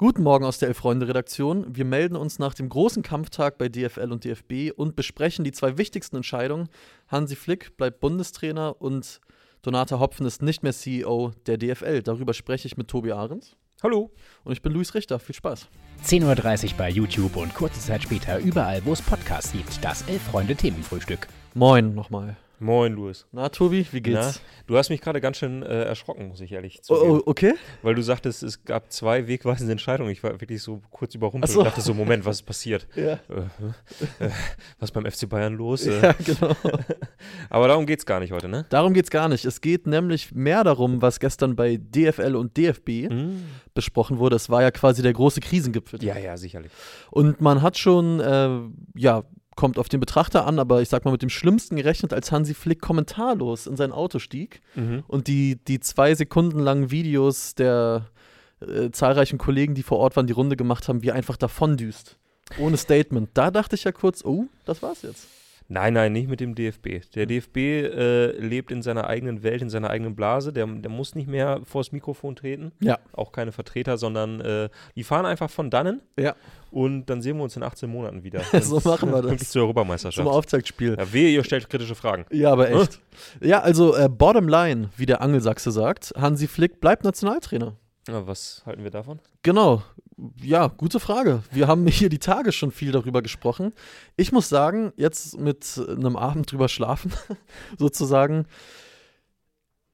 Guten Morgen aus der Elf-Freunde-Redaktion. Wir melden uns nach dem großen Kampftag bei DFL und DFB und besprechen die zwei wichtigsten Entscheidungen. Hansi Flick bleibt Bundestrainer und Donata Hopfen ist nicht mehr CEO der DFL. Darüber spreche ich mit Tobi Ahrens. Hallo. Und ich bin Luis Richter. Viel Spaß. 10.30 Uhr bei YouTube und kurze Zeit später überall, wo es Podcasts gibt. Das Elf-Freunde-Themenfrühstück. Moin nochmal. Moin, Louis. Na, Tobi, wie geht's? Na, du hast mich gerade ganz schön äh, erschrocken, muss ich ehrlich Oh, zugeben. oh, okay. Weil du sagtest, es gab zwei wegweisende Entscheidungen. Ich war wirklich so kurz überrumpelt so. und dachte so, Moment, was ist passiert? Ja. Äh, äh, was ist beim FC Bayern los? Äh, Ja, genau. Aber darum geht's gar nicht heute, ne? Darum geht's gar nicht. Es geht nämlich mehr darum, was gestern bei DFL und DFB Hm? besprochen wurde. Es war ja quasi der große Krisengipfel. Ja, ja, sicherlich. Und man hat schon, äh, ja, kommt auf den Betrachter an, aber ich sag mal mit dem Schlimmsten gerechnet, als Hansi Flick kommentarlos in sein Auto stieg Mhm. und die, die zwei Sekunden langen Videos der äh, zahlreichen Kollegen, die vor Ort waren, die Runde gemacht haben, wie er einfach davondüst. Ohne Statement. Da dachte ich ja kurz, oh, das war's jetzt. Nein, nein, nicht mit dem DFB. Der DFB äh, lebt in seiner eigenen Welt, in seiner eigenen Blase. Der, der muss nicht mehr vors Mikrofon treten. Ja. Auch keine Vertreter, sondern äh, die fahren einfach von dannen. Ja. Und dann sehen wir uns in 18 Monaten wieder. So machen wir das. Pünktlich zur Europameisterschaft. Zum Auftaktspiel. Ja, wehe, ihr stellt kritische Fragen. Ja, aber echt. Ja, also äh, bottom line, wie der Angelsachse sagt, Hansi Flick bleibt Nationaltrainer. Ja, was halten wir davon? Genau. Ja, gute Frage. Wir haben hier die Tage schon viel darüber gesprochen. Ich muss sagen, jetzt mit einem Abend drüber schlafen, sozusagen,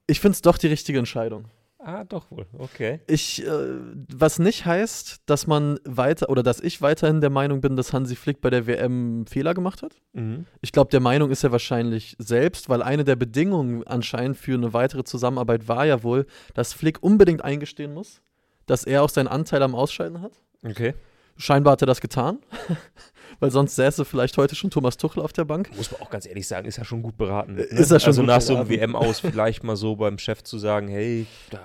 ich finde es doch die richtige Entscheidung. Ah, doch wohl. Okay. Ich, äh, was nicht heißt, dass man weiter oder dass ich weiterhin der Meinung bin, dass Hansi Flick bei der WM Fehler gemacht hat. Mhm. Ich glaube, der Meinung ist er wahrscheinlich selbst, weil eine der Bedingungen anscheinend für eine weitere Zusammenarbeit war ja wohl, dass Flick unbedingt eingestehen muss, dass er auch seinen Anteil am Ausscheiden hat. Okay. Scheinbar hat er das getan, weil sonst säße vielleicht heute schon Thomas Tuchel auf der Bank. Muss man auch ganz ehrlich sagen, ist ja schon gut beraten. Ne? Ist er schon also gut nach so einem. WM aus vielleicht mal so beim Chef zu sagen, hey, da,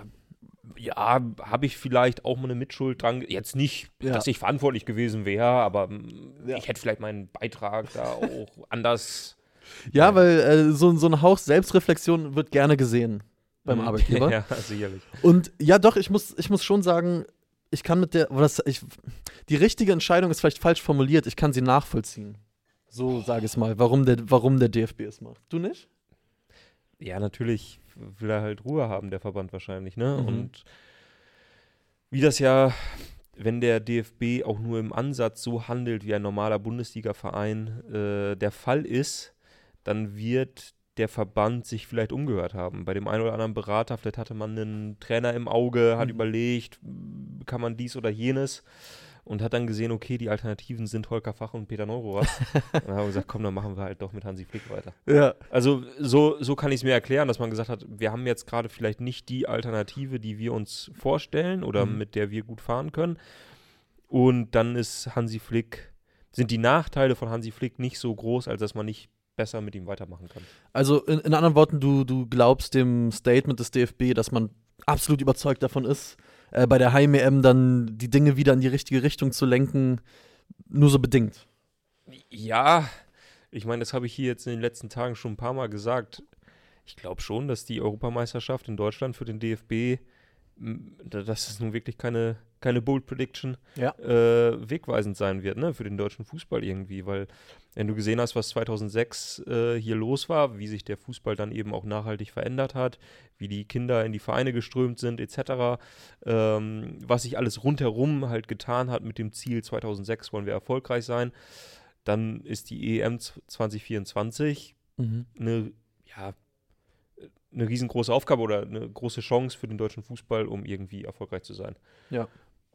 ja, habe ich vielleicht auch mal eine Mitschuld dran. Jetzt nicht, Ja. dass ich verantwortlich gewesen wäre, aber mm, Ja. ich hätte vielleicht meinen Beitrag da auch anders. Ja, weil äh, so, so ein Hauch Selbstreflexion wird gerne gesehen beim Mhm. Arbeitgeber. ja, sicherlich. Und ja, doch, ich muss, ich muss schon sagen, ich kann mit der, was, ich, die richtige Entscheidung ist vielleicht falsch formuliert, ich kann sie nachvollziehen. So sage ich es mal, warum der, warum der DFB es macht. Du nicht? Ja, natürlich will er halt Ruhe haben, der Verband wahrscheinlich, ne? Mhm. Und wie das ja, wenn der DFB auch nur im Ansatz so handelt wie ein normaler Bundesliga-Verein äh, der Fall ist, dann wird der Verband sich vielleicht umgehört haben. Bei dem einen oder anderen Berater, vielleicht hatte man einen Trainer im Auge, hat Mhm. überlegt, kann man dies oder jenes und hat dann gesehen, okay, die Alternativen sind Holger Fach und Peter Neurohrer. und dann haben wir gesagt, komm, dann machen wir halt doch mit Hansi Flick weiter. Ja. Also so, so kann ich es mir erklären, dass man gesagt hat, wir haben jetzt gerade vielleicht nicht die Alternative, die wir uns vorstellen oder Mhm. mit der wir gut fahren können. Und dann ist Hansi Flick, sind die Nachteile von Hansi Flick nicht so groß, als dass man nicht besser mit ihm weitermachen kann. Also in, in anderen Worten, du, du glaubst dem Statement des DFB, dass man absolut überzeugt davon ist, äh, bei der Heim-EM dann die Dinge wieder in die richtige Richtung zu lenken, nur so bedingt. Ja, ich meine, das habe ich hier jetzt in den letzten Tagen schon ein paar Mal gesagt. Ich glaube schon, dass die Europameisterschaft in Deutschland für den DFB, dass es nun wirklich keine, keine Bold Prediction Ja. äh, wegweisend sein wird, ne, für den deutschen Fußball irgendwie, weil wenn du gesehen hast, was 2006 äh, hier los war, wie sich der Fußball dann eben auch nachhaltig verändert hat, wie die Kinder in die Vereine geströmt sind, etc., ähm, was sich alles rundherum halt getan hat mit dem Ziel 2006 wollen wir erfolgreich sein, dann ist die EM 2024 Mhm. eine, ja, eine riesengroße Aufgabe oder eine große Chance für den deutschen Fußball, um irgendwie erfolgreich zu sein. Ja.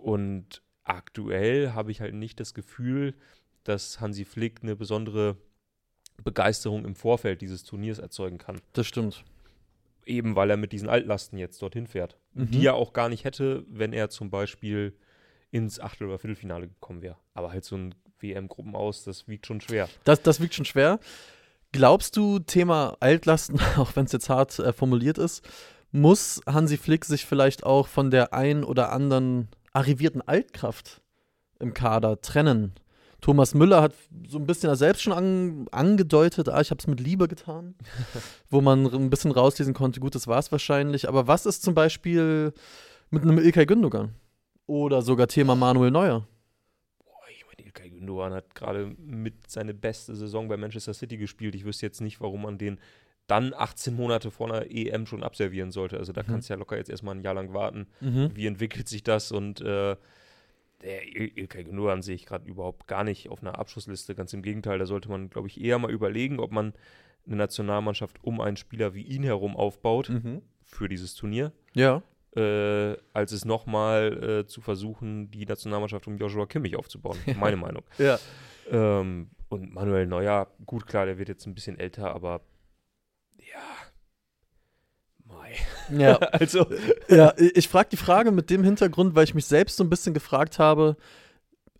Und aktuell habe ich halt nicht das Gefühl, dass Hansi Flick eine besondere Begeisterung im Vorfeld dieses Turniers erzeugen kann. Das stimmt. Eben weil er mit diesen Altlasten jetzt dorthin fährt. Mhm. Die er auch gar nicht hätte, wenn er zum Beispiel ins Achtel- oder Viertelfinale gekommen wäre. Aber halt so ein WM-Gruppenaus, das wiegt schon schwer. Das, das wiegt schon schwer. Glaubst du, Thema Altlasten, auch wenn es jetzt hart äh, formuliert ist, muss Hansi Flick sich vielleicht auch von der ein oder anderen arrivierten Altkraft im Kader trennen? Thomas Müller hat so ein bisschen er selbst schon an, angedeutet, ah, ich habe es mit Liebe getan, wo man ein bisschen rauslesen konnte, gut, das war es wahrscheinlich. Aber was ist zum Beispiel mit einem Ilkay Gündogan? Oder sogar Thema Manuel Neuer. Boah, ich meine, Ilkay Gündogan hat gerade mit seine beste Saison bei Manchester City gespielt. Ich wüsste jetzt nicht, warum man den dann 18 Monate vor einer EM schon abservieren sollte. Also da Mhm. kannst du ja locker jetzt erstmal ein Jahr lang warten. Mhm. Wie entwickelt sich das? Und äh, der Il Ilkay Gündogan sehe ich gerade überhaupt gar nicht auf einer Abschlussliste. Ganz im Gegenteil, da sollte man, glaube ich, eher mal überlegen, ob man eine Nationalmannschaft um einen Spieler wie ihn herum aufbaut Mhm. für dieses Turnier, Ja. äh, als es nochmal äh, zu versuchen, die Nationalmannschaft um Joshua Kimmich aufzubauen. Meine Meinung. Ja. Ähm, und Manuel Neuer, gut, klar, der wird jetzt ein bisschen älter, aber. Mai. Ja. Also, Ja, ich frage die Frage mit dem Hintergrund, weil ich mich selbst so ein bisschen gefragt habe,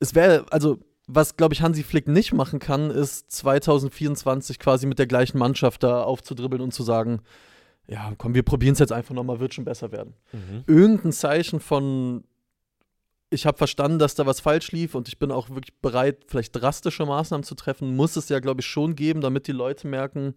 es wäre, also was, glaube ich, Hansi Flick nicht machen kann, ist 2024 quasi mit der gleichen Mannschaft da aufzudribbeln und zu sagen, ja, komm, wir probieren es jetzt einfach nochmal, wird schon besser werden. mhm. Irgendein Zeichen von, ich habe verstanden, dass da was falsch lief und ich bin auch wirklich bereit, vielleicht drastische Maßnahmen zu treffen, muss es ja, glaube ich, schon geben, damit die Leute merken,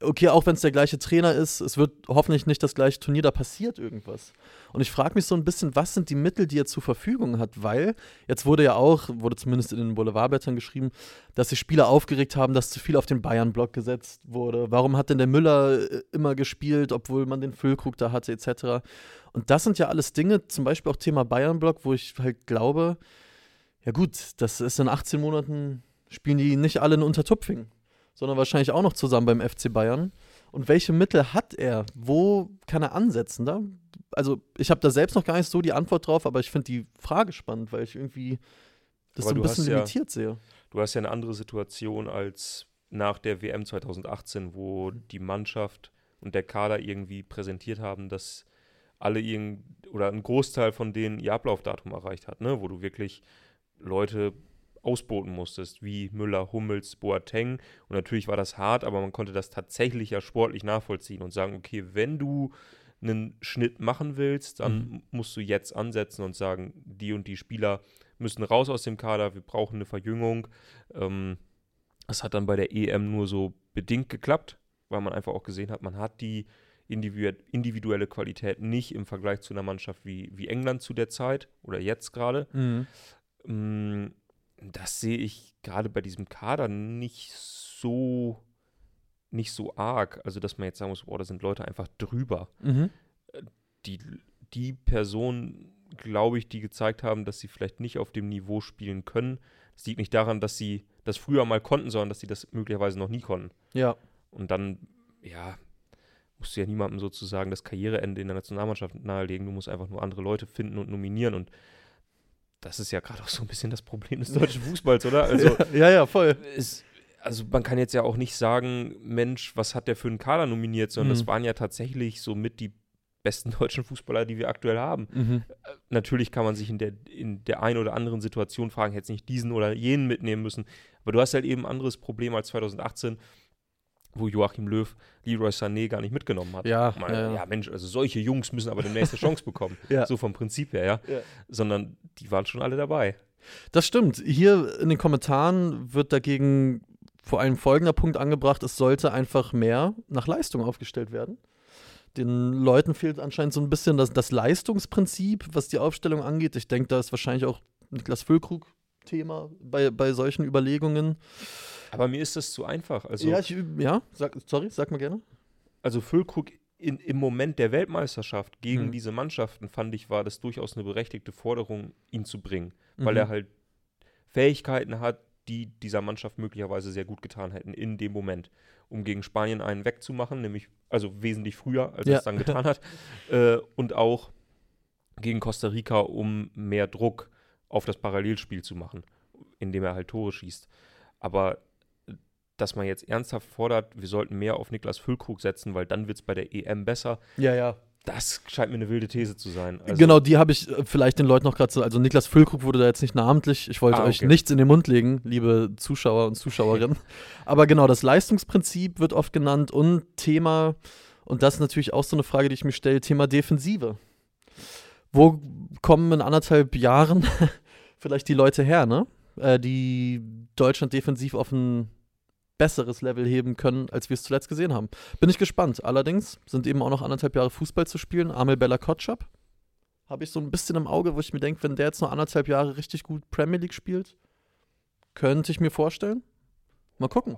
okay, auch wenn es der gleiche Trainer ist, es wird hoffentlich nicht das gleiche Turnier, da passiert irgendwas. Und ich frage mich so ein bisschen, was sind die Mittel, die er zur Verfügung hat? Weil jetzt wurde ja auch, wurde zumindest in den Boulevardblättern geschrieben, dass sich Spieler aufgeregt haben, dass zu viel auf den Bayern-Block gesetzt wurde. Warum hat denn der Müller äh, immer gespielt, obwohl man den Füllkrug da hatte, etc. Und das sind ja alles Dinge, zum Beispiel auch Thema Bayern-Block, wo ich halt glaube, ja gut, das ist in 18 Monaten, spielen die nicht alle in Untertupfing sondern wahrscheinlich auch noch zusammen beim FC Bayern. Und welche Mittel hat er? Wo kann er ansetzen? Da? Also, ich habe da selbst noch gar nicht so die Antwort drauf, aber ich finde die Frage spannend, weil ich irgendwie das Aber so ein bisschen hast ja- limitiert sehe. Du hast ja eine andere Situation als nach der WM 2018, wo die Mannschaft und der Kader irgendwie präsentiert haben, dass alle irgend oder ein Großteil von denen ihr Ablaufdatum erreicht hat, ne? wo du wirklich Leute ausboten musstest, wie Müller, Hummels, Boateng. Und natürlich war das hart, aber man konnte das tatsächlich ja sportlich nachvollziehen und sagen, okay, wenn du einen Schnitt machen willst, dann Mhm. musst du jetzt ansetzen und sagen, die und die Spieler müssen raus aus dem Kader, wir brauchen eine Verjüngung. Ähm, das hat dann bei der EM nur so bedingt geklappt, weil man einfach auch gesehen hat, man hat die individu individuelle Qualität nicht im Vergleich zu einer Mannschaft wie, wie England zu der Zeit oder jetzt gerade. Mm, Das sehe ich gerade bei diesem Kader nicht so nicht so arg. Also, dass man jetzt sagen muss, boah, da sind Leute einfach drüber. Mhm. Die, die Personen, glaube ich, die gezeigt haben, dass sie vielleicht nicht auf dem Niveau spielen können, das liegt nicht daran, dass sie das früher mal konnten, sondern dass sie das möglicherweise noch nie konnten. Ja. Und dann, ja, musst du ja niemandem sozusagen das Karriereende in der Nationalmannschaft nahelegen. Du musst einfach nur andere Leute finden und nominieren. Und das ist ja gerade auch so ein bisschen das Problem des deutschen Fußballs, oder? Also, ja, ja, voll. es, also man kann jetzt ja auch nicht sagen, Mensch, was hat der für einen Kader nominiert, sondern Mhm. das waren ja tatsächlich so mit die besten deutschen Fußballer, die wir aktuell haben. Mhm. Natürlich kann man sich in der, in der einen oder anderen Situation fragen, hätte nicht diesen oder jenen mitnehmen müssen. Aber du hast halt eben ein anderes Problem als 2018, wo Joachim Löw Leroy Sané gar nicht mitgenommen hat. Ja, Mal, ja, ja, ja. Mensch, also solche Jungs müssen aber demnächst eine Chance bekommen. Ja. So vom Prinzip her, ja. Ja. Sondern die waren schon alle dabei. Das stimmt. Hier in den Kommentaren wird dagegen vor allem folgender Punkt angebracht: Es sollte einfach mehr nach Leistung aufgestellt werden. Den Leuten fehlt anscheinend so ein bisschen das, das Leistungsprinzip, was die Aufstellung angeht. Ich denke, da ist wahrscheinlich auch Niklas Füllkrug Thema bei, bei solchen Überlegungen. Aber mir ist das zu einfach. Also, ja, ich, ja sag, sorry, sag mal gerne. also Füllkrug in, im Moment der Weltmeisterschaft gegen Hm. diese Mannschaften, fand ich, war das durchaus eine berechtigte Forderung, ihn zu bringen. Weil Mhm. er halt Fähigkeiten hat, die dieser Mannschaft möglicherweise sehr gut getan hätten in dem Moment, um gegen Spanien einen wegzumachen, nämlich also wesentlich früher, als er Ja. es dann getan hat, äh, und auch gegen Costa Rica, um mehr Druck auf das Parallelspiel zu machen, indem er halt Tore schießt. Aber dass man jetzt ernsthaft fordert, wir sollten mehr auf Niklas Füllkrug setzen, weil dann wird es bei der EM besser, Ja, ja. das scheint mir eine wilde These zu sein. Also, genau, die habe ich äh, vielleicht den Leuten noch gerade so. Also, Niklas Füllkrug wurde da jetzt nicht namentlich. Ich wollte Ah, euch okay. nichts in den Mund legen, liebe Zuschauer und Zuschauerinnen. Aber genau, das Leistungsprinzip wird oft genannt und Thema, und das ist natürlich auch so eine Frage, die ich mir stelle: Thema Defensive. Wo kommen in anderthalb Jahren vielleicht die Leute her, ne? Äh, die Deutschland defensiv auf ein besseres Level heben können, als wir es zuletzt gesehen haben. Bin ich gespannt. Allerdings sind eben auch noch anderthalb Jahre Fußball zu spielen. Amel Bella Kotschap habe ich so ein bisschen im Auge, wo ich mir denke, wenn der jetzt noch anderthalb Jahre richtig gut Premier League spielt, könnte ich mir vorstellen. Mal gucken.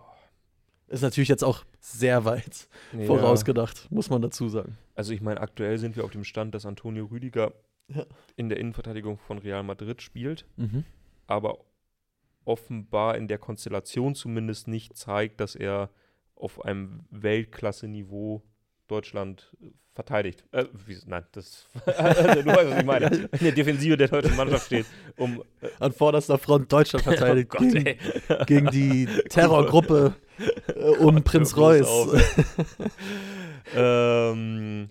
Ist natürlich jetzt auch sehr weit Ja. vorausgedacht, muss man dazu sagen. Also ich meine, aktuell sind wir auf dem Stand, dass Antonio Rüdiger Ja. in der Innenverteidigung von Real Madrid spielt, Mhm. aber offenbar in der Konstellation zumindest nicht zeigt, dass er auf einem Weltklasse-Niveau Deutschland verteidigt. Äh, wie, nein, das also, du weißt, was ich meine. In der Defensive der deutschen Mannschaft steht, um äh, An vorderster Front Deutschland verteidigt oh Gott, gegen, gegen die Terrorgruppe äh, um Prinz hör bloß Reus. ähm,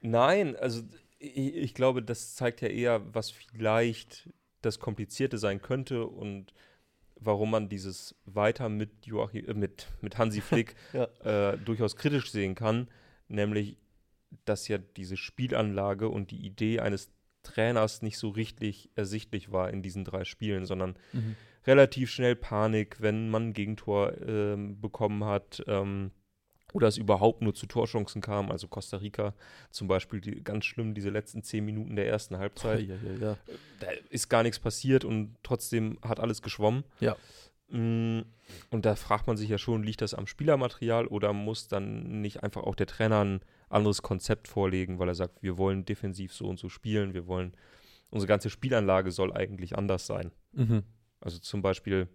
nein, also ich, ich glaube, das zeigt ja eher, was vielleicht das Komplizierte sein könnte und warum man dieses weiter mit Joachim, äh, mit, mit Hansi Flick Ja. äh, durchaus kritisch sehen kann, nämlich, dass ja diese Spielanlage und die Idee eines Trainers nicht so richtig ersichtlich war in diesen drei Spielen, sondern Mhm. relativ schnell Panik, wenn man ein Gegentor ähm, bekommen hat ähm, oder es überhaupt nur zu Torchancen kam. Also Costa Rica zum Beispiel, die, ganz schlimm, diese letzten zehn Minuten der ersten Halbzeit. Ja, ja, ja. Da ist gar nichts passiert und trotzdem hat alles geschwommen. Ja. Mm, Und da fragt man sich ja schon, liegt das am Spielermaterial oder muss dann nicht einfach auch der Trainer ein anderes Konzept vorlegen, weil er sagt, wir wollen defensiv so und so spielen, wir wollen, unsere ganze Spielanlage soll eigentlich anders sein. Mhm. Also zum Beispiel,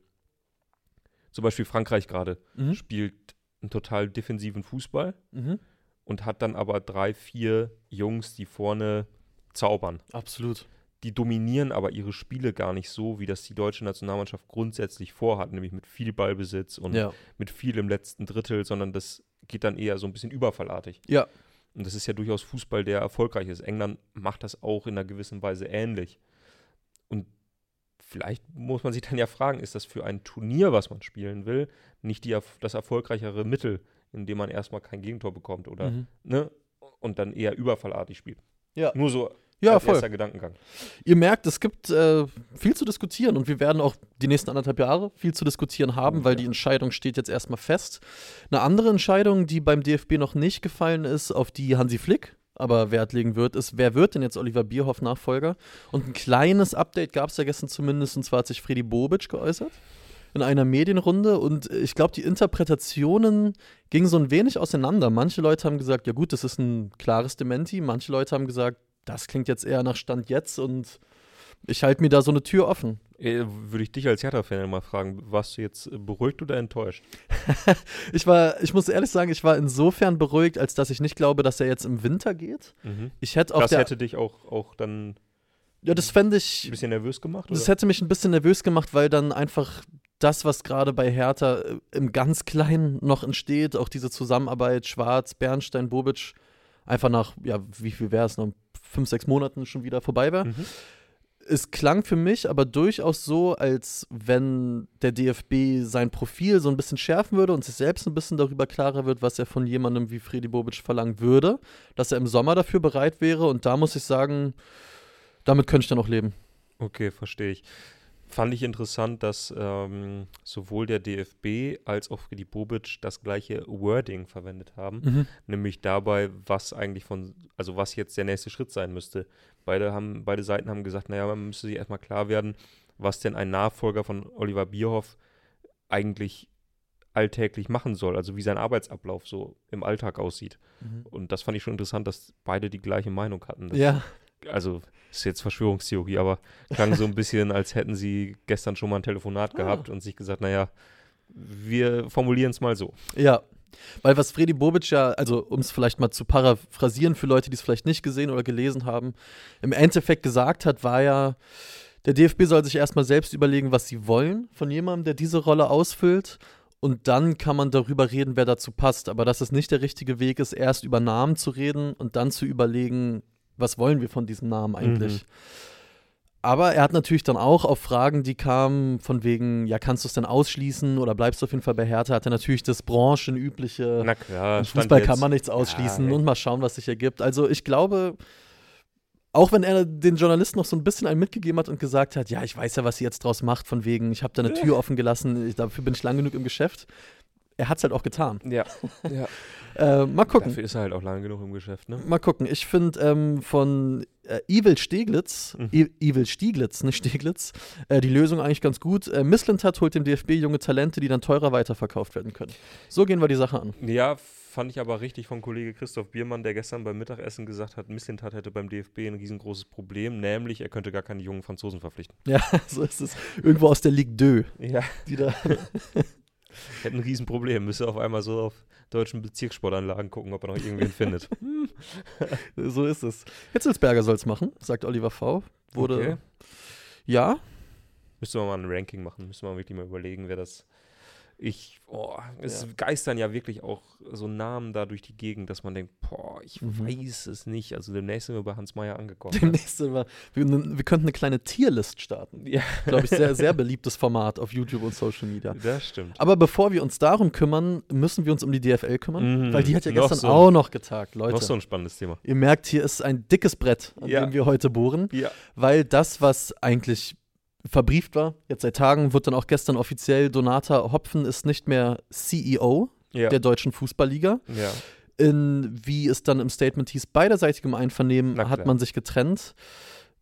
zum Beispiel Frankreich gerade Mhm. spielt einen total defensiven Fußball Mhm. und hat dann aber drei, vier Jungs, die vorne zaubern. Absolut. Die dominieren aber ihre Spiele gar nicht so, wie das die deutsche Nationalmannschaft grundsätzlich vorhat, nämlich mit viel Ballbesitz und Ja. mit viel im letzten Drittel, sondern das geht dann eher so ein bisschen überfallartig. Ja. Und das ist ja durchaus Fußball, der erfolgreich ist. England macht das auch in einer gewissen Weise ähnlich. Und vielleicht muss man sich dann ja fragen, ist das für ein Turnier, was man spielen will, nicht die, das erfolgreichere Mittel, indem man erstmal kein Gegentor bekommt oder, Mhm. ne? Und dann eher überfallartig spielt. Ja. Nur so Ja, als voll. erster Gedankengang. Ihr merkt, es gibt äh, viel zu diskutieren und wir werden auch die nächsten anderthalb Jahre viel zu diskutieren haben, weil die Entscheidung steht jetzt erstmal fest. Eine andere Entscheidung, die beim DFB noch nicht gefallen ist, auf die Hansi Flick aber Wert legen wird, ist, wer wird denn jetzt Oliver Bierhoff Nachfolger? Und ein kleines Update gab es ja gestern zumindest, und zwar hat sich Freddy Bobic geäußert in einer Medienrunde und ich glaube, die Interpretationen gingen so ein wenig auseinander. Manche Leute haben gesagt, ja gut, das ist ein klares Dementi. Manche Leute haben gesagt, das klingt jetzt eher nach Stand jetzt und ich halte mir da so eine Tür offen. Äh, Würde ich dich als Hertha-Fan mal fragen, warst du jetzt beruhigt oder enttäuscht? Ich war, ich muss ehrlich sagen, ich war insofern beruhigt, als dass ich nicht glaube, dass er jetzt im Winter geht. Mhm. Ich hätte auf Das hätte dich auch, auch dann ja, das fände ein ich, bisschen nervös gemacht? das oder? hätte mich ein bisschen nervös gemacht, weil dann einfach das, was gerade bei Hertha äh, im ganz Kleinen noch entsteht, auch diese Zusammenarbeit Schwarz, Bernstein, Bobic, einfach nach, ja, wie viel wäre es, noch fünf, sechs Monaten schon wieder vorbei wäre. Mhm. Es klang für mich aber durchaus so, als wenn der DFB sein Profil so ein bisschen schärfen würde und sich selbst ein bisschen darüber klarer wird, was er von jemandem wie Freddy Bobic verlangen würde, dass er im Sommer dafür bereit wäre. Und da muss ich sagen, damit könnte ich dann auch leben. Okay, verstehe ich. Fand ich interessant, dass ähm, sowohl der DFB als auch Freddy Bobic das gleiche Wording verwendet haben, nämlich dabei, was eigentlich von, also was jetzt der nächste Schritt sein müsste. Beide haben, beide Seiten haben gesagt, naja, man müsste sich erstmal klar werden, was denn ein Nachfolger von Oliver Bierhoff eigentlich alltäglich machen soll, also wie sein Arbeitsablauf so im Alltag aussieht. Und das fand ich schon interessant, dass beide die gleiche Meinung hatten. Das Ja, also ist jetzt Verschwörungstheorie, aber klang so ein bisschen, als hätten sie gestern schon mal ein Telefonat Ah. gehabt und sich gesagt, naja, wir formulieren es mal so. ja. Weil was Freddy Bobic ja, also um es vielleicht mal zu paraphrasieren für Leute, die es vielleicht nicht gesehen oder gelesen haben, im Endeffekt gesagt hat, war ja, der DFB soll sich erstmal selbst überlegen, was sie wollen von jemandem, der diese Rolle ausfüllt. Und dann kann man darüber reden, wer dazu passt. Aber dass es nicht der richtige Weg ist, erst über Namen zu reden und dann zu überlegen, was wollen wir von diesem Namen eigentlich. Aber er hat natürlich dann auch auf Fragen, die kamen, von wegen, ja, kannst du es denn ausschließen oder bleibst du auf jeden Fall bei Hertha, hat er natürlich das branchenübliche, Na klar, im Fußball kann man nichts ausschließen ey. und mal schauen, was sich ergibt. Also ich glaube, auch wenn er den Journalisten noch so ein bisschen einen mitgegeben hat und gesagt hat, ja, ich weiß ja, was sie jetzt draus macht, von wegen, ich habe da eine Tür offen gelassen, ich, dafür bin ich lang genug im Geschäft. Er hat es halt auch getan. Ja. ja. Äh, mal gucken. Dafür ist er halt auch lange genug im Geschäft, ne? Mal gucken. Ich finde ähm, von äh, Evil Steglitz, Mhm. E Evil Stieglitz, nicht Steglitz, äh, die Lösung eigentlich ganz gut. Äh, Misslintat holt dem DFB junge Talente, die dann teurer weiterverkauft werden können. So gehen wir die Sache an. Ja, fand ich aber richtig von Kollege Christoph Biermann, der gestern beim Mittagessen gesagt hat, Misslintat hätte beim DFB ein riesengroßes Problem, nämlich er könnte gar keine jungen Franzosen verpflichten. Ja, so ist es. Irgendwo aus der Ligue 2, Ja, die da. hätte ein Riesenproblem. Müsste auf einmal so auf deutschen Bezirkssportanlagen gucken, ob er noch irgendwen findet. so ist es. Hitzelsberger soll es machen, sagt Oliver V. Wurde. Okay. Ja, Müsste man mal ein Ranking machen, müsste man wirklich mal überlegen, wer das. Ich, oh, es Ja. geistern ja wirklich auch so Namen da durch die Gegend, dass man denkt, boah, ich Mhm. weiß es nicht. Also demnächst sind wir bei Hans Meyer angekommen. demnächst sind wir. Wir, wir könnten eine kleine Tierlist starten. ja, Glaube ich, sehr, sehr beliebtes Format auf YouTube und Social Media. das stimmt. Aber bevor wir uns darum kümmern, müssen wir uns um die DFL kümmern, Mhm. weil die hat ja Noch gestern so- auch noch getagt, Leute. Noch so ein spannendes Thema. Ihr merkt, hier ist ein dickes Brett, an Ja. dem wir heute bohren, Ja. weil das, was eigentlich verbrieft war, jetzt seit Tagen, wird dann auch gestern offiziell, Donata Hopfen ist nicht mehr CEO Ja. der deutschen Fußballliga. ja. In, wie es dann im Statement hieß, beiderseitigem Einvernehmen hat man sich getrennt.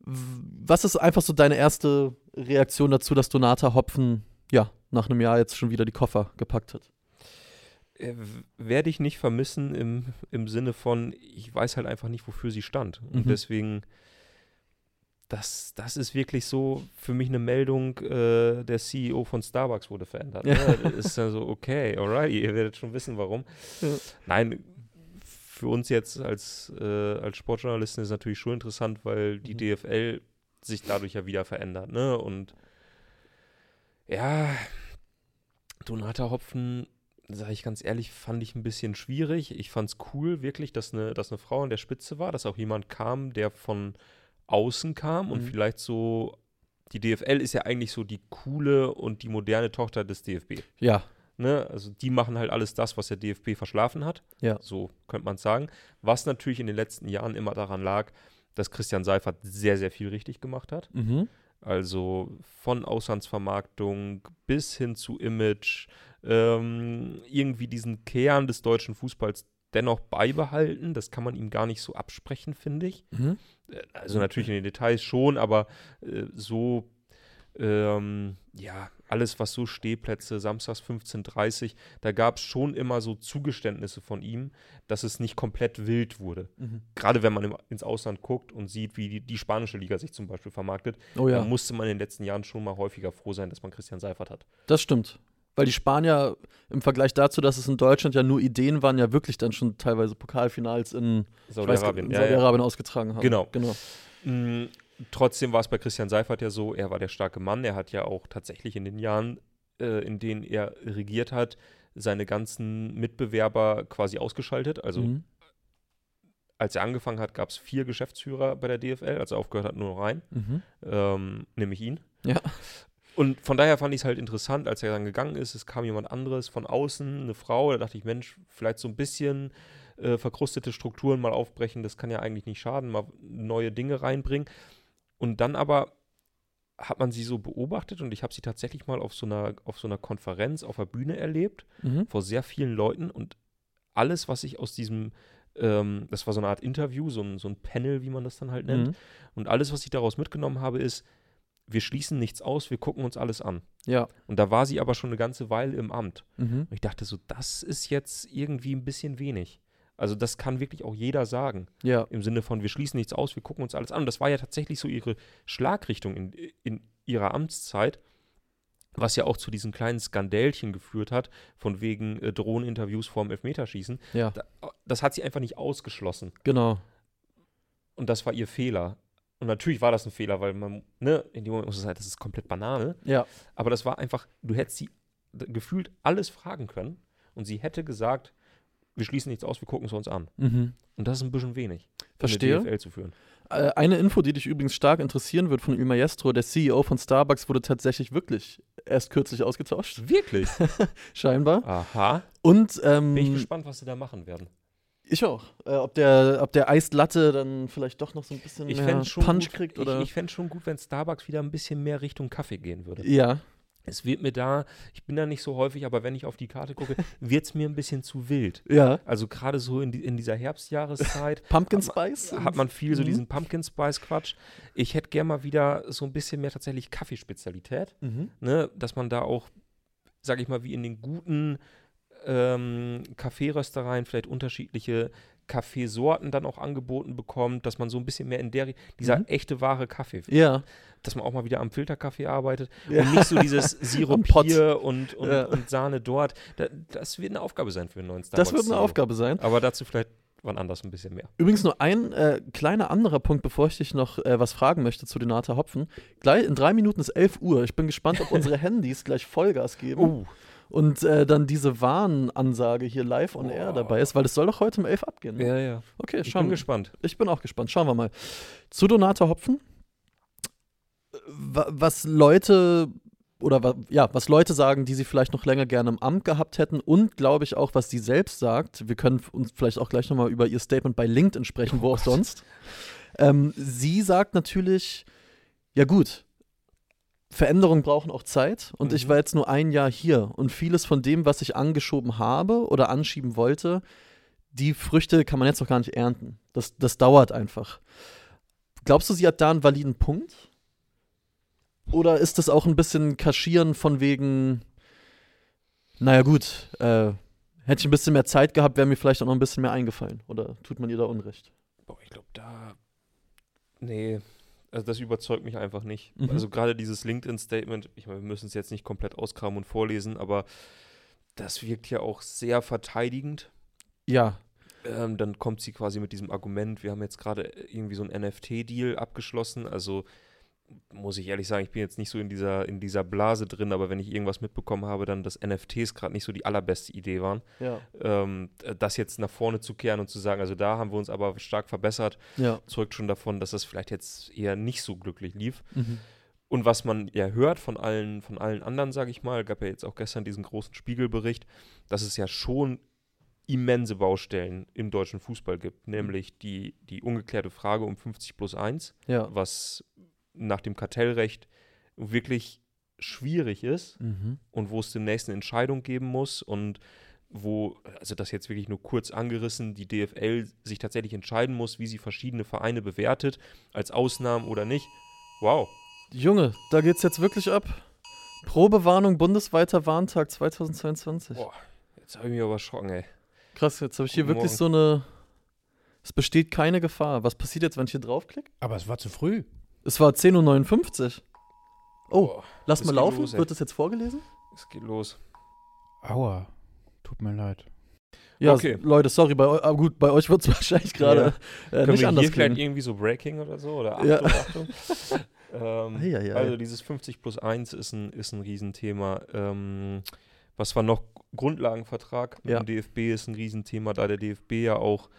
Was ist einfach so deine erste Reaktion dazu, dass Donata Hopfen ja nach einem Jahr jetzt schon wieder die Koffer gepackt hat? Äh, Werde ich nicht vermissen im, im Sinne von, ich weiß halt einfach nicht, wofür sie stand. Und Mhm. deswegen, das, das ist wirklich so für mich eine Meldung, äh, der CEO von Starbucks wurde verändert. Ne? Ist dann so, okay, alright, ihr werdet schon wissen, warum. Ja. Nein, für uns jetzt als, äh, als Sportjournalisten ist es natürlich schon interessant, weil die Mhm. DFL sich dadurch ja wieder verändert. Ne? Und ja, Donata Hopfen, sage ich ganz ehrlich, fand ich ein bisschen schwierig. Ich fand es cool, wirklich, dass eine, dass eine Frau an der Spitze war, dass auch jemand kam, der von außen kam und Mhm. vielleicht so. Die DFL ist ja eigentlich so die coole und die moderne Tochter des DFB. Ja, Ne? Also die machen halt alles das, was der DFB verschlafen hat. Ja. So könnte man sagen. Was natürlich in den letzten Jahren immer daran lag, dass Christian Seifert sehr, sehr viel richtig gemacht hat. mhm. Also von Auslandsvermarktung bis hin zu Image, ähm, irgendwie diesen Kern des deutschen Fußballs dennoch beibehalten. Das kann man ihm gar nicht so absprechen, finde ich. Mhm. Also natürlich in den Details schon, aber äh, so, ähm, ja, alles, was so Stehplätze, samstags 15.30 da gab es schon immer so Zugeständnisse von ihm, dass es nicht komplett wild wurde. Mhm. Gerade wenn man im, ins Ausland guckt und sieht, wie die, die spanische Liga sich zum Beispiel vermarktet, Oh ja, da musste man in den letzten Jahren schon mal häufiger froh sein, dass man Christian Seifert hat. das stimmt. Weil die Spanier im Vergleich dazu, dass es in Deutschland ja nur Ideen waren, ja wirklich dann schon teilweise Pokalfinals in Saudi-Arabien. in Ja, ja. Ausgetragen haben. Genau. genau. Mm, Trotzdem war es bei Christian Seifert ja so, er war der starke Mann. Er hat ja auch tatsächlich in den Jahren, äh, in denen er regiert hat, seine ganzen Mitbewerber quasi ausgeschaltet. Also Mhm. als er angefangen hat, gab es vier Geschäftsführer bei der DFL. Als er aufgehört hat, nur noch einen, Mhm. ähm, nämlich ihn. Ja. Und von daher fand ich es halt interessant, als er dann gegangen ist, es kam jemand anderes von außen, eine Frau, da dachte ich, Mensch, vielleicht so ein bisschen äh, verkrustete Strukturen mal aufbrechen, das kann ja eigentlich nicht schaden, mal neue Dinge reinbringen. Und dann aber hat man sie so beobachtet und ich habe sie tatsächlich mal auf so einer, auf so einer Konferenz auf der Bühne erlebt, Mhm. vor sehr vielen Leuten und alles, was ich aus diesem, ähm, das war so eine Art Interview, so ein, so ein Panel, wie man das dann halt nennt, Mhm. und alles, was ich daraus mitgenommen habe, ist, wir schließen nichts aus, wir gucken uns alles an. Ja. Und da war sie aber schon eine ganze Weile im Amt. Mhm. Und ich dachte so, das ist jetzt irgendwie ein bisschen wenig. Also das kann wirklich auch jeder sagen. Ja. Im Sinne von, wir schließen nichts aus, wir gucken uns alles an. Und das war ja tatsächlich so ihre Schlagrichtung in, in ihrer Amtszeit, was ja auch zu diesen kleinen Skandälchen geführt hat, von wegen äh, Drohneninterviews vorm Elfmeterschießen. Ja. Da, das hat sie einfach nicht ausgeschlossen. Genau. Und das war ihr Fehler. Und natürlich war das ein Fehler, weil man, ne, in dem Moment muss es halt, das ist komplett Banane. Ja. Aber das war einfach, du hättest sie gefühlt alles fragen können und sie hätte gesagt, wir schließen nichts aus, wir gucken es uns an. Mhm. Und das ist ein bisschen wenig, Verstehe. eine DFL zu führen. Äh, Eine Info, die dich übrigens stark interessieren wird von Il Maestro, der CEO von Starbucks wurde tatsächlich wirklich erst kürzlich ausgetauscht, Wirklich? scheinbar. Aha. Und ähm, Bin ich gespannt, was sie da machen werden. Ich auch. Äh, ob der, ob der Eist Latte dann vielleicht doch noch so ein bisschen Ich mehr Punch gut, kriegt oder. Ich, ich fände schon gut, wenn Starbucks wieder ein bisschen mehr Richtung Kaffee gehen würde. ja, es wird mir da, ich bin da nicht so häufig, aber wenn ich auf die Karte gucke, wird es mir ein bisschen zu wild. Ja. Also gerade so in, die, in dieser Herbstjahreszeit Pumpkin hat man- Spice? hat man viel so Mhm. diesen Pumpkin Spice Quatsch. Ich hätte gern mal wieder so ein bisschen mehr tatsächlich Kaffeespezialität, Mhm. ne? dass man da auch, sage ich mal, wie in den guten ähm, Kaffeeröstereien vielleicht unterschiedliche Kaffeesorten dann auch angeboten bekommt, dass man so ein bisschen mehr in der, dieser Mhm. echte wahre Kaffee, Ja. dass man auch mal wieder am Filterkaffee arbeitet Ja. und nicht so dieses Sirup hier und, und, Ja. und Sahne dort. Da, das wird eine Aufgabe sein für den neuen Starbucks. Das wird eine CEO. Aufgabe sein. Aber dazu vielleicht wann anders ein bisschen mehr. Übrigens nur ein äh, kleiner anderer Punkt, bevor ich dich noch äh, was fragen möchte zu Donata Hopfen. Gleich, in drei Minuten ist 11 Uhr. Ich bin gespannt, ob unsere Handys gleich Vollgas geben Oh, und äh, dann diese Warnansage hier live on air Boah. dabei ist, weil es soll doch heute um 11 abgehen. ne? ja, ja. Okay, Ich schauen bin wir. gespannt. Ich bin auch gespannt. Schauen wir mal. Zu Donata Hopfen. Wa- Was Leute oder ja, was Leute sagen, die sie vielleicht noch länger gerne im Amt gehabt hätten und glaube ich auch, was sie selbst sagt. Wir können uns vielleicht auch gleich nochmal über ihr Statement bei LinkedIn sprechen, wo auch sonst. Ähm, sie sagt natürlich, ja gut, Veränderungen brauchen auch Zeit und ich Mhm. war jetzt nur ein Jahr hier und vieles von dem, was ich angeschoben habe oder anschieben wollte, die Früchte kann man jetzt noch gar nicht ernten. Das, das dauert einfach. Glaubst du, sie hat da einen validen Punkt? Oder ist das auch ein bisschen Kaschieren von wegen, naja gut, äh, hätte ich ein bisschen mehr Zeit gehabt, wäre mir vielleicht auch noch ein bisschen mehr eingefallen. Oder tut man ihr da Unrecht? Boah, ich glaube, da. Nee, also das überzeugt mich einfach nicht. Mhm. Also gerade dieses LinkedIn-Statement, ich meine, wir müssen es jetzt nicht komplett auskramen und vorlesen, aber das wirkt ja auch sehr verteidigend. Ja. Ähm, dann kommt sie quasi mit diesem Argument, wir haben jetzt gerade irgendwie so einen NFT-Deal abgeschlossen. Also muss ich ehrlich sagen, ich bin jetzt nicht so in dieser, in dieser Blase drin, aber wenn ich irgendwas mitbekommen habe, dann, dass NFTs gerade nicht so die allerbeste Idee waren. Ja. Ähm, das jetzt nach vorne zu kehren und zu sagen, also da haben wir uns aber stark verbessert, Ja. zeugt schon davon, dass das vielleicht jetzt eher nicht so glücklich lief. Mhm. Und was man ja hört von allen, von allen anderen, sage ich mal, gab ja jetzt auch gestern diesen großen Spiegelbericht, dass es ja schon immense Baustellen im deutschen Fußball gibt, nämlich die, die ungeklärte Frage um 50 plus 1, Ja. was nach dem Kartellrecht wirklich schwierig ist Mhm. und wo es demnächst eine Entscheidung geben muss und wo, also das jetzt wirklich nur kurz angerissen, die DFL sich tatsächlich entscheiden muss, wie sie verschiedene Vereine bewertet, als Ausnahmen oder nicht. Wow. Junge, da geht's jetzt wirklich ab. Probewarnung, bundesweiter Warntag 2022. Boah, jetzt habe ich mich aber erschrocken, ey. Krass, jetzt habe ich hier Guten wirklich so eine. Es besteht keine Gefahr. Was passiert jetzt, wenn ich hier draufklicke? Aber es war zu früh. Es war 10.59 Uhr. Oh, Boah, lass mal laufen. los. Wird das jetzt vorgelesen? es geht los. Aua. Tut mir leid. Ja, Okay. Leute, sorry, bei, aber gut, bei euch wird es wahrscheinlich gerade äh, Können nicht wir anders hier vielleicht klingen. irgendwie so Breaking oder so? Oder Achtung, Ja. Achtung. ähm, Eieiei. also dieses 50 plus 1 ist ein, ist ein Riesenthema. Ähm, was war noch? Grundlagenvertrag mit Ja. dem DFB ist ein Riesenthema, da der DFB ja auch,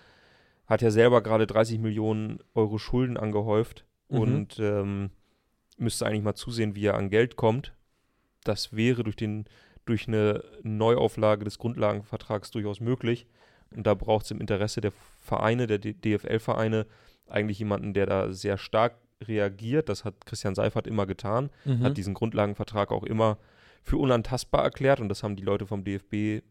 hat ja selber gerade 30 Millionen Euro Schulden angehäuft Mhm. und ähm, müsste eigentlich mal zusehen, wie er an Geld kommt. Das wäre durch, den, durch eine Neuauflage des Grundlagenvertrags durchaus möglich. Und da braucht es im Interesse der Vereine, der DFL-Vereine, eigentlich jemanden, der da sehr stark reagiert. Das hat Christian Seifert immer getan, Mhm. hat diesen Grundlagenvertrag auch immer für unantastbar erklärt und das haben die Leute vom DFB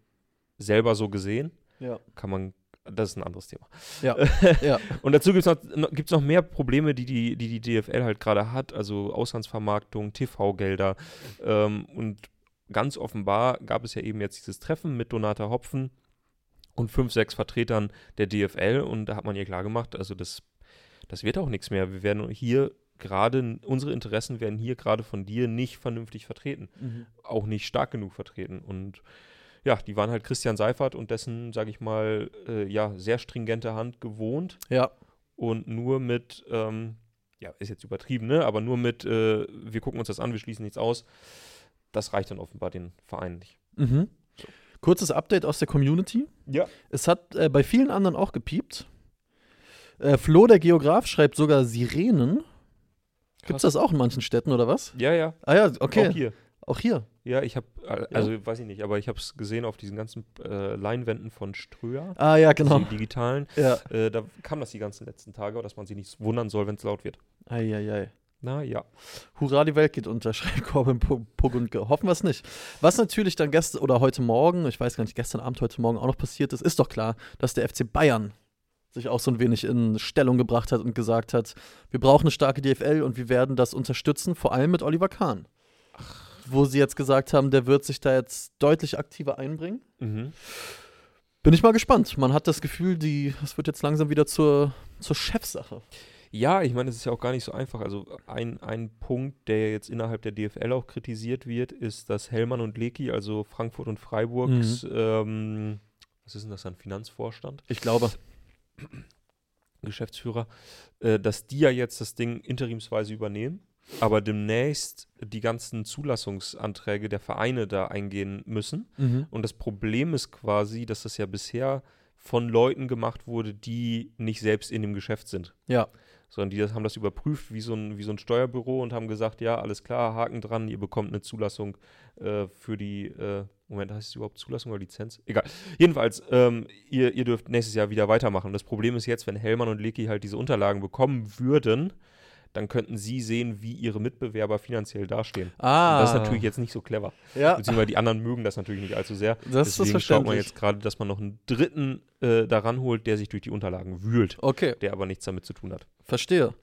selber so gesehen. ja. Kann man, das ist ein anderes Thema. Ja. ja. Und dazu gibt es noch, gibt's noch mehr Probleme, die die, die, die DFL halt gerade hat, also Auslandsvermarktung, TV-Gelder. Ähm, und ganz offenbar gab es ja eben jetzt dieses Treffen mit Donata Hopfen und fünf, sechs Vertretern der DFL und da hat man ihr klar gemacht, also das, das wird auch nichts mehr. Wir werden hier gerade, unsere Interessen werden hier gerade von dir nicht vernünftig vertreten Mhm. auch nicht stark genug vertreten. Und ja, die waren halt Christian Seifert und dessen, sage ich mal, äh, ja, sehr stringente Hand gewohnt Ja. und nur mit, ähm, ja, ist jetzt übertrieben, ne? Aber nur mit, äh, wir gucken uns das an, wir schließen nichts aus. Das reicht dann offenbar den Vereinen nicht. Mhm. Kurzes Update aus der Community. Ja. Es hat äh, bei vielen anderen auch gepiept. Äh, Flo, der Geograf, schreibt sogar Sirenen. Gibt es das auch in manchen Städten oder was? Ja, ja. Ah ja, okay. Auch hier. Auch hier. Ja, ich habe, also weiß ich nicht, aber ich habe es gesehen auf diesen ganzen äh, Leinwänden von Ströer, Ah ja, genau. die digitalen. Ja. Äh, da kam das die ganzen letzten Tage, dass man sich nicht wundern soll, wenn es laut wird. Eieiei. Na ja. Hurra, die Welt geht unter, schreibt Corbin Pogundke. Hoffen wir es nicht. Was natürlich dann gestern oder heute Morgen, ich weiß gar nicht, gestern Abend, heute Morgen auch noch passiert ist, ist doch klar, dass der FC Bayern sich auch so ein wenig in Stellung gebracht hat und gesagt hat, wir brauchen eine starke DFL und wir werden das unterstützen, vor allem mit Oliver Kahn. Wo sie jetzt gesagt haben, der wird sich da jetzt deutlich aktiver einbringen. Mhm. Bin ich mal gespannt. Man hat das Gefühl, die, es wird jetzt langsam wieder zur, zur Chefsache. Ja, ich meine, es ist ja auch gar nicht so einfach. Also ein, ein Punkt, der jetzt innerhalb der DFL auch kritisiert wird, ist, dass Hellmann und Leki, also Frankfurt und Freiburgs, Mhm. ähm, was ist denn das dann, Finanzvorstand, Ich glaube. Geschäftsführer, äh, dass die ja jetzt das Ding interimsweise übernehmen, aber demnächst die ganzen Zulassungsanträge der Vereine da eingehen müssen. Mhm. Und das Problem ist quasi, dass das ja bisher von Leuten gemacht wurde, die nicht selbst in dem Geschäft sind. Ja. sondern die das, haben das überprüft wie so, ein, wie so ein Steuerbüro und haben gesagt, ja, alles klar, Haken dran, ihr bekommt eine Zulassung äh, für die, äh, Moment, heißt es überhaupt Zulassung oder Lizenz? Egal. Jedenfalls, ähm, ihr, ihr dürft nächstes Jahr wieder weitermachen. Das Problem ist jetzt, wenn Hellmann und Lecky halt diese Unterlagen bekommen würden, dann könnten sie sehen, wie ihre Mitbewerber finanziell dastehen. Ah. Und das ist natürlich jetzt nicht so clever. Ja. Beziehungsweise die anderen mögen das natürlich nicht allzu sehr. Das ist Deswegen schaut man jetzt gerade, dass man noch einen Dritten äh, daran holt, der sich durch die Unterlagen wühlt, Okay, der aber nichts damit zu tun hat. verstehe.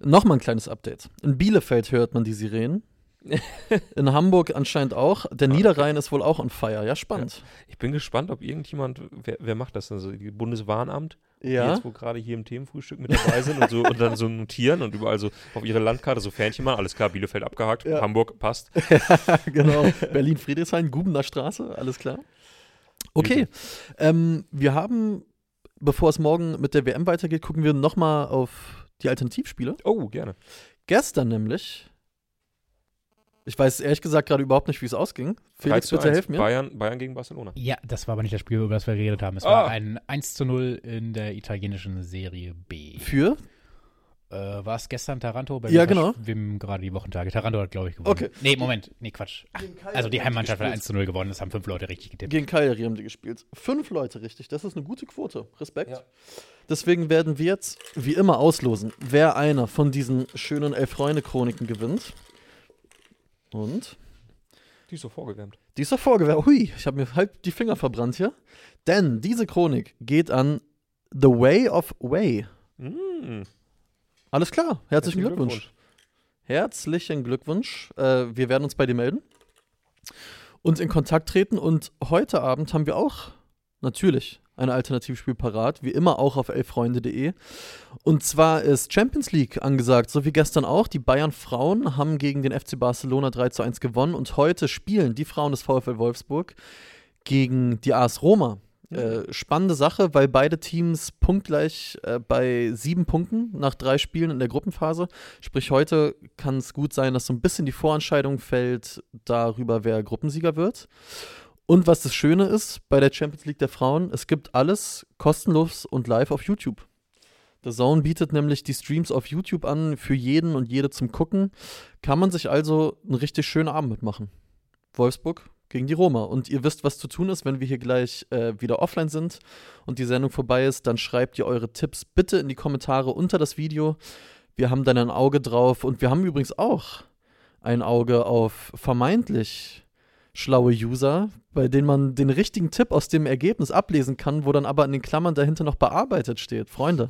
Nochmal ein kleines Update. In Bielefeld hört man die Sirenen. In Hamburg anscheinend auch. Der Niederrhein ist wohl auch on fire. Ja, spannend. Ich bin gespannt, ob irgendjemand, wer, wer macht das? Also die Bundeswarnamt, die Ja. jetzt wo gerade hier im Themenfrühstück mit dabei sind und, so, und dann so notieren und überall so auf ihre Landkarte so Fähnchen machen. Alles klar, Bielefeld abgehakt, Ja. Hamburg passt. genau. Berlin-Friedrichshain, Gubener Straße, alles klar. Okay. Ähm, wir haben, bevor es morgen mit der WM weitergeht, gucken wir nochmal auf die Alternativspiele. Oh, gerne. Gestern nämlich. Ich weiß ehrlich gesagt gerade überhaupt nicht, wie es ausging. 3 Felix, zu bitte 1. helf mir. Bayern, Bayern gegen Barcelona. Ja, das war aber nicht das Spiel, über das wir geredet haben. Es Ah. war ein 1 zu 0 in der italienischen Serie B. Für? Äh, war es gestern Taranto? Bei Ja, genau. Wem gerade die Wochentage. Taranto hat, glaube ich, gewonnen. Okay. Nee, Moment. Nee, Quatsch. Ach, also die Heimmannschaft hat gespielt. 1 zu 0 gewonnen. Das haben fünf Leute richtig getippt. Gegen Cagliari haben die gespielt. Fünf Leute richtig. Das ist eine gute Quote. Respekt. Ja. Deswegen werden wir jetzt wie immer auslosen, wer einer von diesen schönen Elf-Freunde-Chroniken gewinnt. Und Die ist so vorgewärmt. die ist doch vorgewehrt. Hui, ich habe mir halb die Finger verbrannt hier. Denn diese Chronik geht an The Way of Way. Mm. Alles klar. Herzlichen Glückwunsch. Herzlichen Glückwunsch. Äh, wir werden uns bei dir melden und in Kontakt treten. Und heute Abend haben wir auch natürlich ein Alternativspiel parat, wie immer auch auf elffreunde.de. Und zwar ist Champions League angesagt, so wie gestern auch. Die Bayern Frauen haben gegen den FC Barcelona 3 zu 1 gewonnen und heute spielen die Frauen des VfL Wolfsburg gegen die AS Roma. Äh, spannende Sache, weil beide Teams punktgleich äh, bei sieben Punkten nach drei Spielen in der Gruppenphase. Sprich, heute kann es gut sein, dass so ein bisschen die Vorentscheidung fällt darüber, wer Gruppensieger wird. Und was das Schöne ist bei der Champions League der Frauen, es gibt alles kostenlos und live auf YouTube. The Zone bietet nämlich die Streams auf YouTube an für jeden und jede zum Gucken. Kann man sich also einen richtig schönen Abend mitmachen. Wolfsburg gegen die Roma. Und ihr wisst, was zu tun ist, wenn wir hier gleich äh, wieder offline sind und die Sendung vorbei ist, dann schreibt ihr eure Tipps bitte in die Kommentare unter das Video. Wir haben dann ein Auge drauf und wir haben übrigens auch ein Auge auf vermeintlich schlaue User, bei denen man den richtigen Tipp aus dem Ergebnis ablesen kann, wo dann aber in den Klammern dahinter noch bearbeitet steht. Freunde,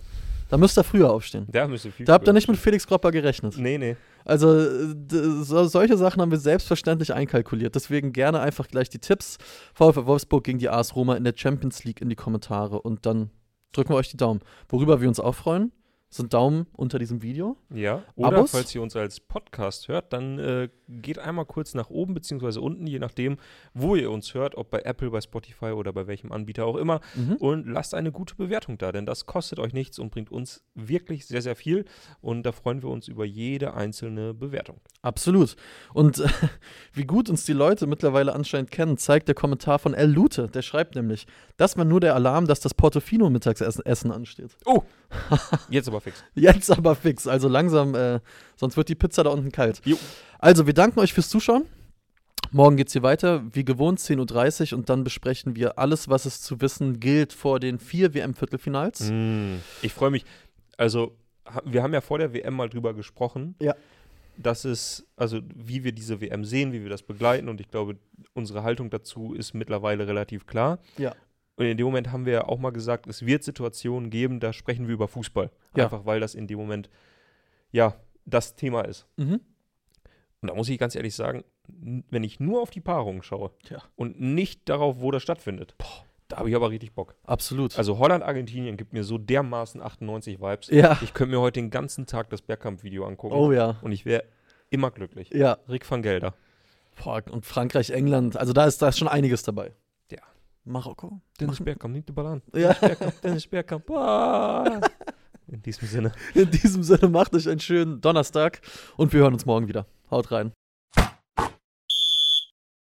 da müsst ihr früher aufstehen. Da müsst ihr viel Da habt ihr nicht mit Felix Kropper gerechnet. Nee, nee. Also so, solche Sachen haben wir selbstverständlich einkalkuliert. Deswegen gerne einfach gleich die Tipps. VfL Wolfsburg gegen die AS Roma in der Champions League in die Kommentare und dann drücken wir euch die Daumen. Worüber wir uns auch freuen, sind Daumen unter diesem Video. Ja, oder Abos? falls ihr uns als Podcast hört, dann äh, geht einmal kurz nach oben beziehungsweise unten, je nachdem, wo ihr uns hört, ob bei Apple, bei Spotify oder bei welchem Anbieter auch immer. Mhm. Und lasst eine gute Bewertung da, denn das kostet euch nichts und bringt uns wirklich sehr, sehr viel. Und da freuen wir uns über jede einzelne Bewertung. Absolut. Und äh, wie gut uns die Leute mittlerweile anscheinend kennen, zeigt der Kommentar von El Lute. Der schreibt nämlich, das war nur der Alarm, dass das Portofino Mittagessen Essen ansteht. Oh, jetzt aber fix. Jetzt aber fix. Also langsam, äh, sonst wird die Pizza da unten kalt. Jo. Also, wir danken euch fürs Zuschauen. Morgen geht's hier weiter, wie gewohnt, 10.30 Uhr und dann besprechen wir alles, was es zu wissen gilt vor den vier WM-Viertelfinals. Mm, Ich freue mich. Also, wir haben ja vor der WM mal drüber gesprochen. Ja. dass es, also wie wir diese WM sehen, wie wir das begleiten und ich glaube, unsere Haltung dazu ist mittlerweile relativ klar. Ja. Und in dem Moment haben wir auch mal gesagt, es wird Situationen geben, da sprechen wir über Fußball. Ja. Einfach weil das in dem Moment, ja, das Thema ist. Mhm. Und da muss ich ganz ehrlich sagen, wenn ich nur auf die Paarungen schaue Tja. und nicht darauf, wo das stattfindet, da habe ich aber richtig Bock. Absolut. Also Holland, Argentinien gibt mir so dermaßen 98 Vibes. ja. Ich könnte mir heute den ganzen Tag das Bergkamp-Video angucken Oh ja. und ich wäre immer glücklich. Ja. Rick van Gelder. Boah, und Frankreich, England, also da ist, da ist schon einiges dabei. Ja. Marokko. Dennis Bergkamp, nicht überall. Ja. Bergkamp, Dennis Bergkamp. Ah. In diesem Sinne. In diesem Sinne macht euch einen schönen Donnerstag und wir hören uns morgen wieder. Haut rein.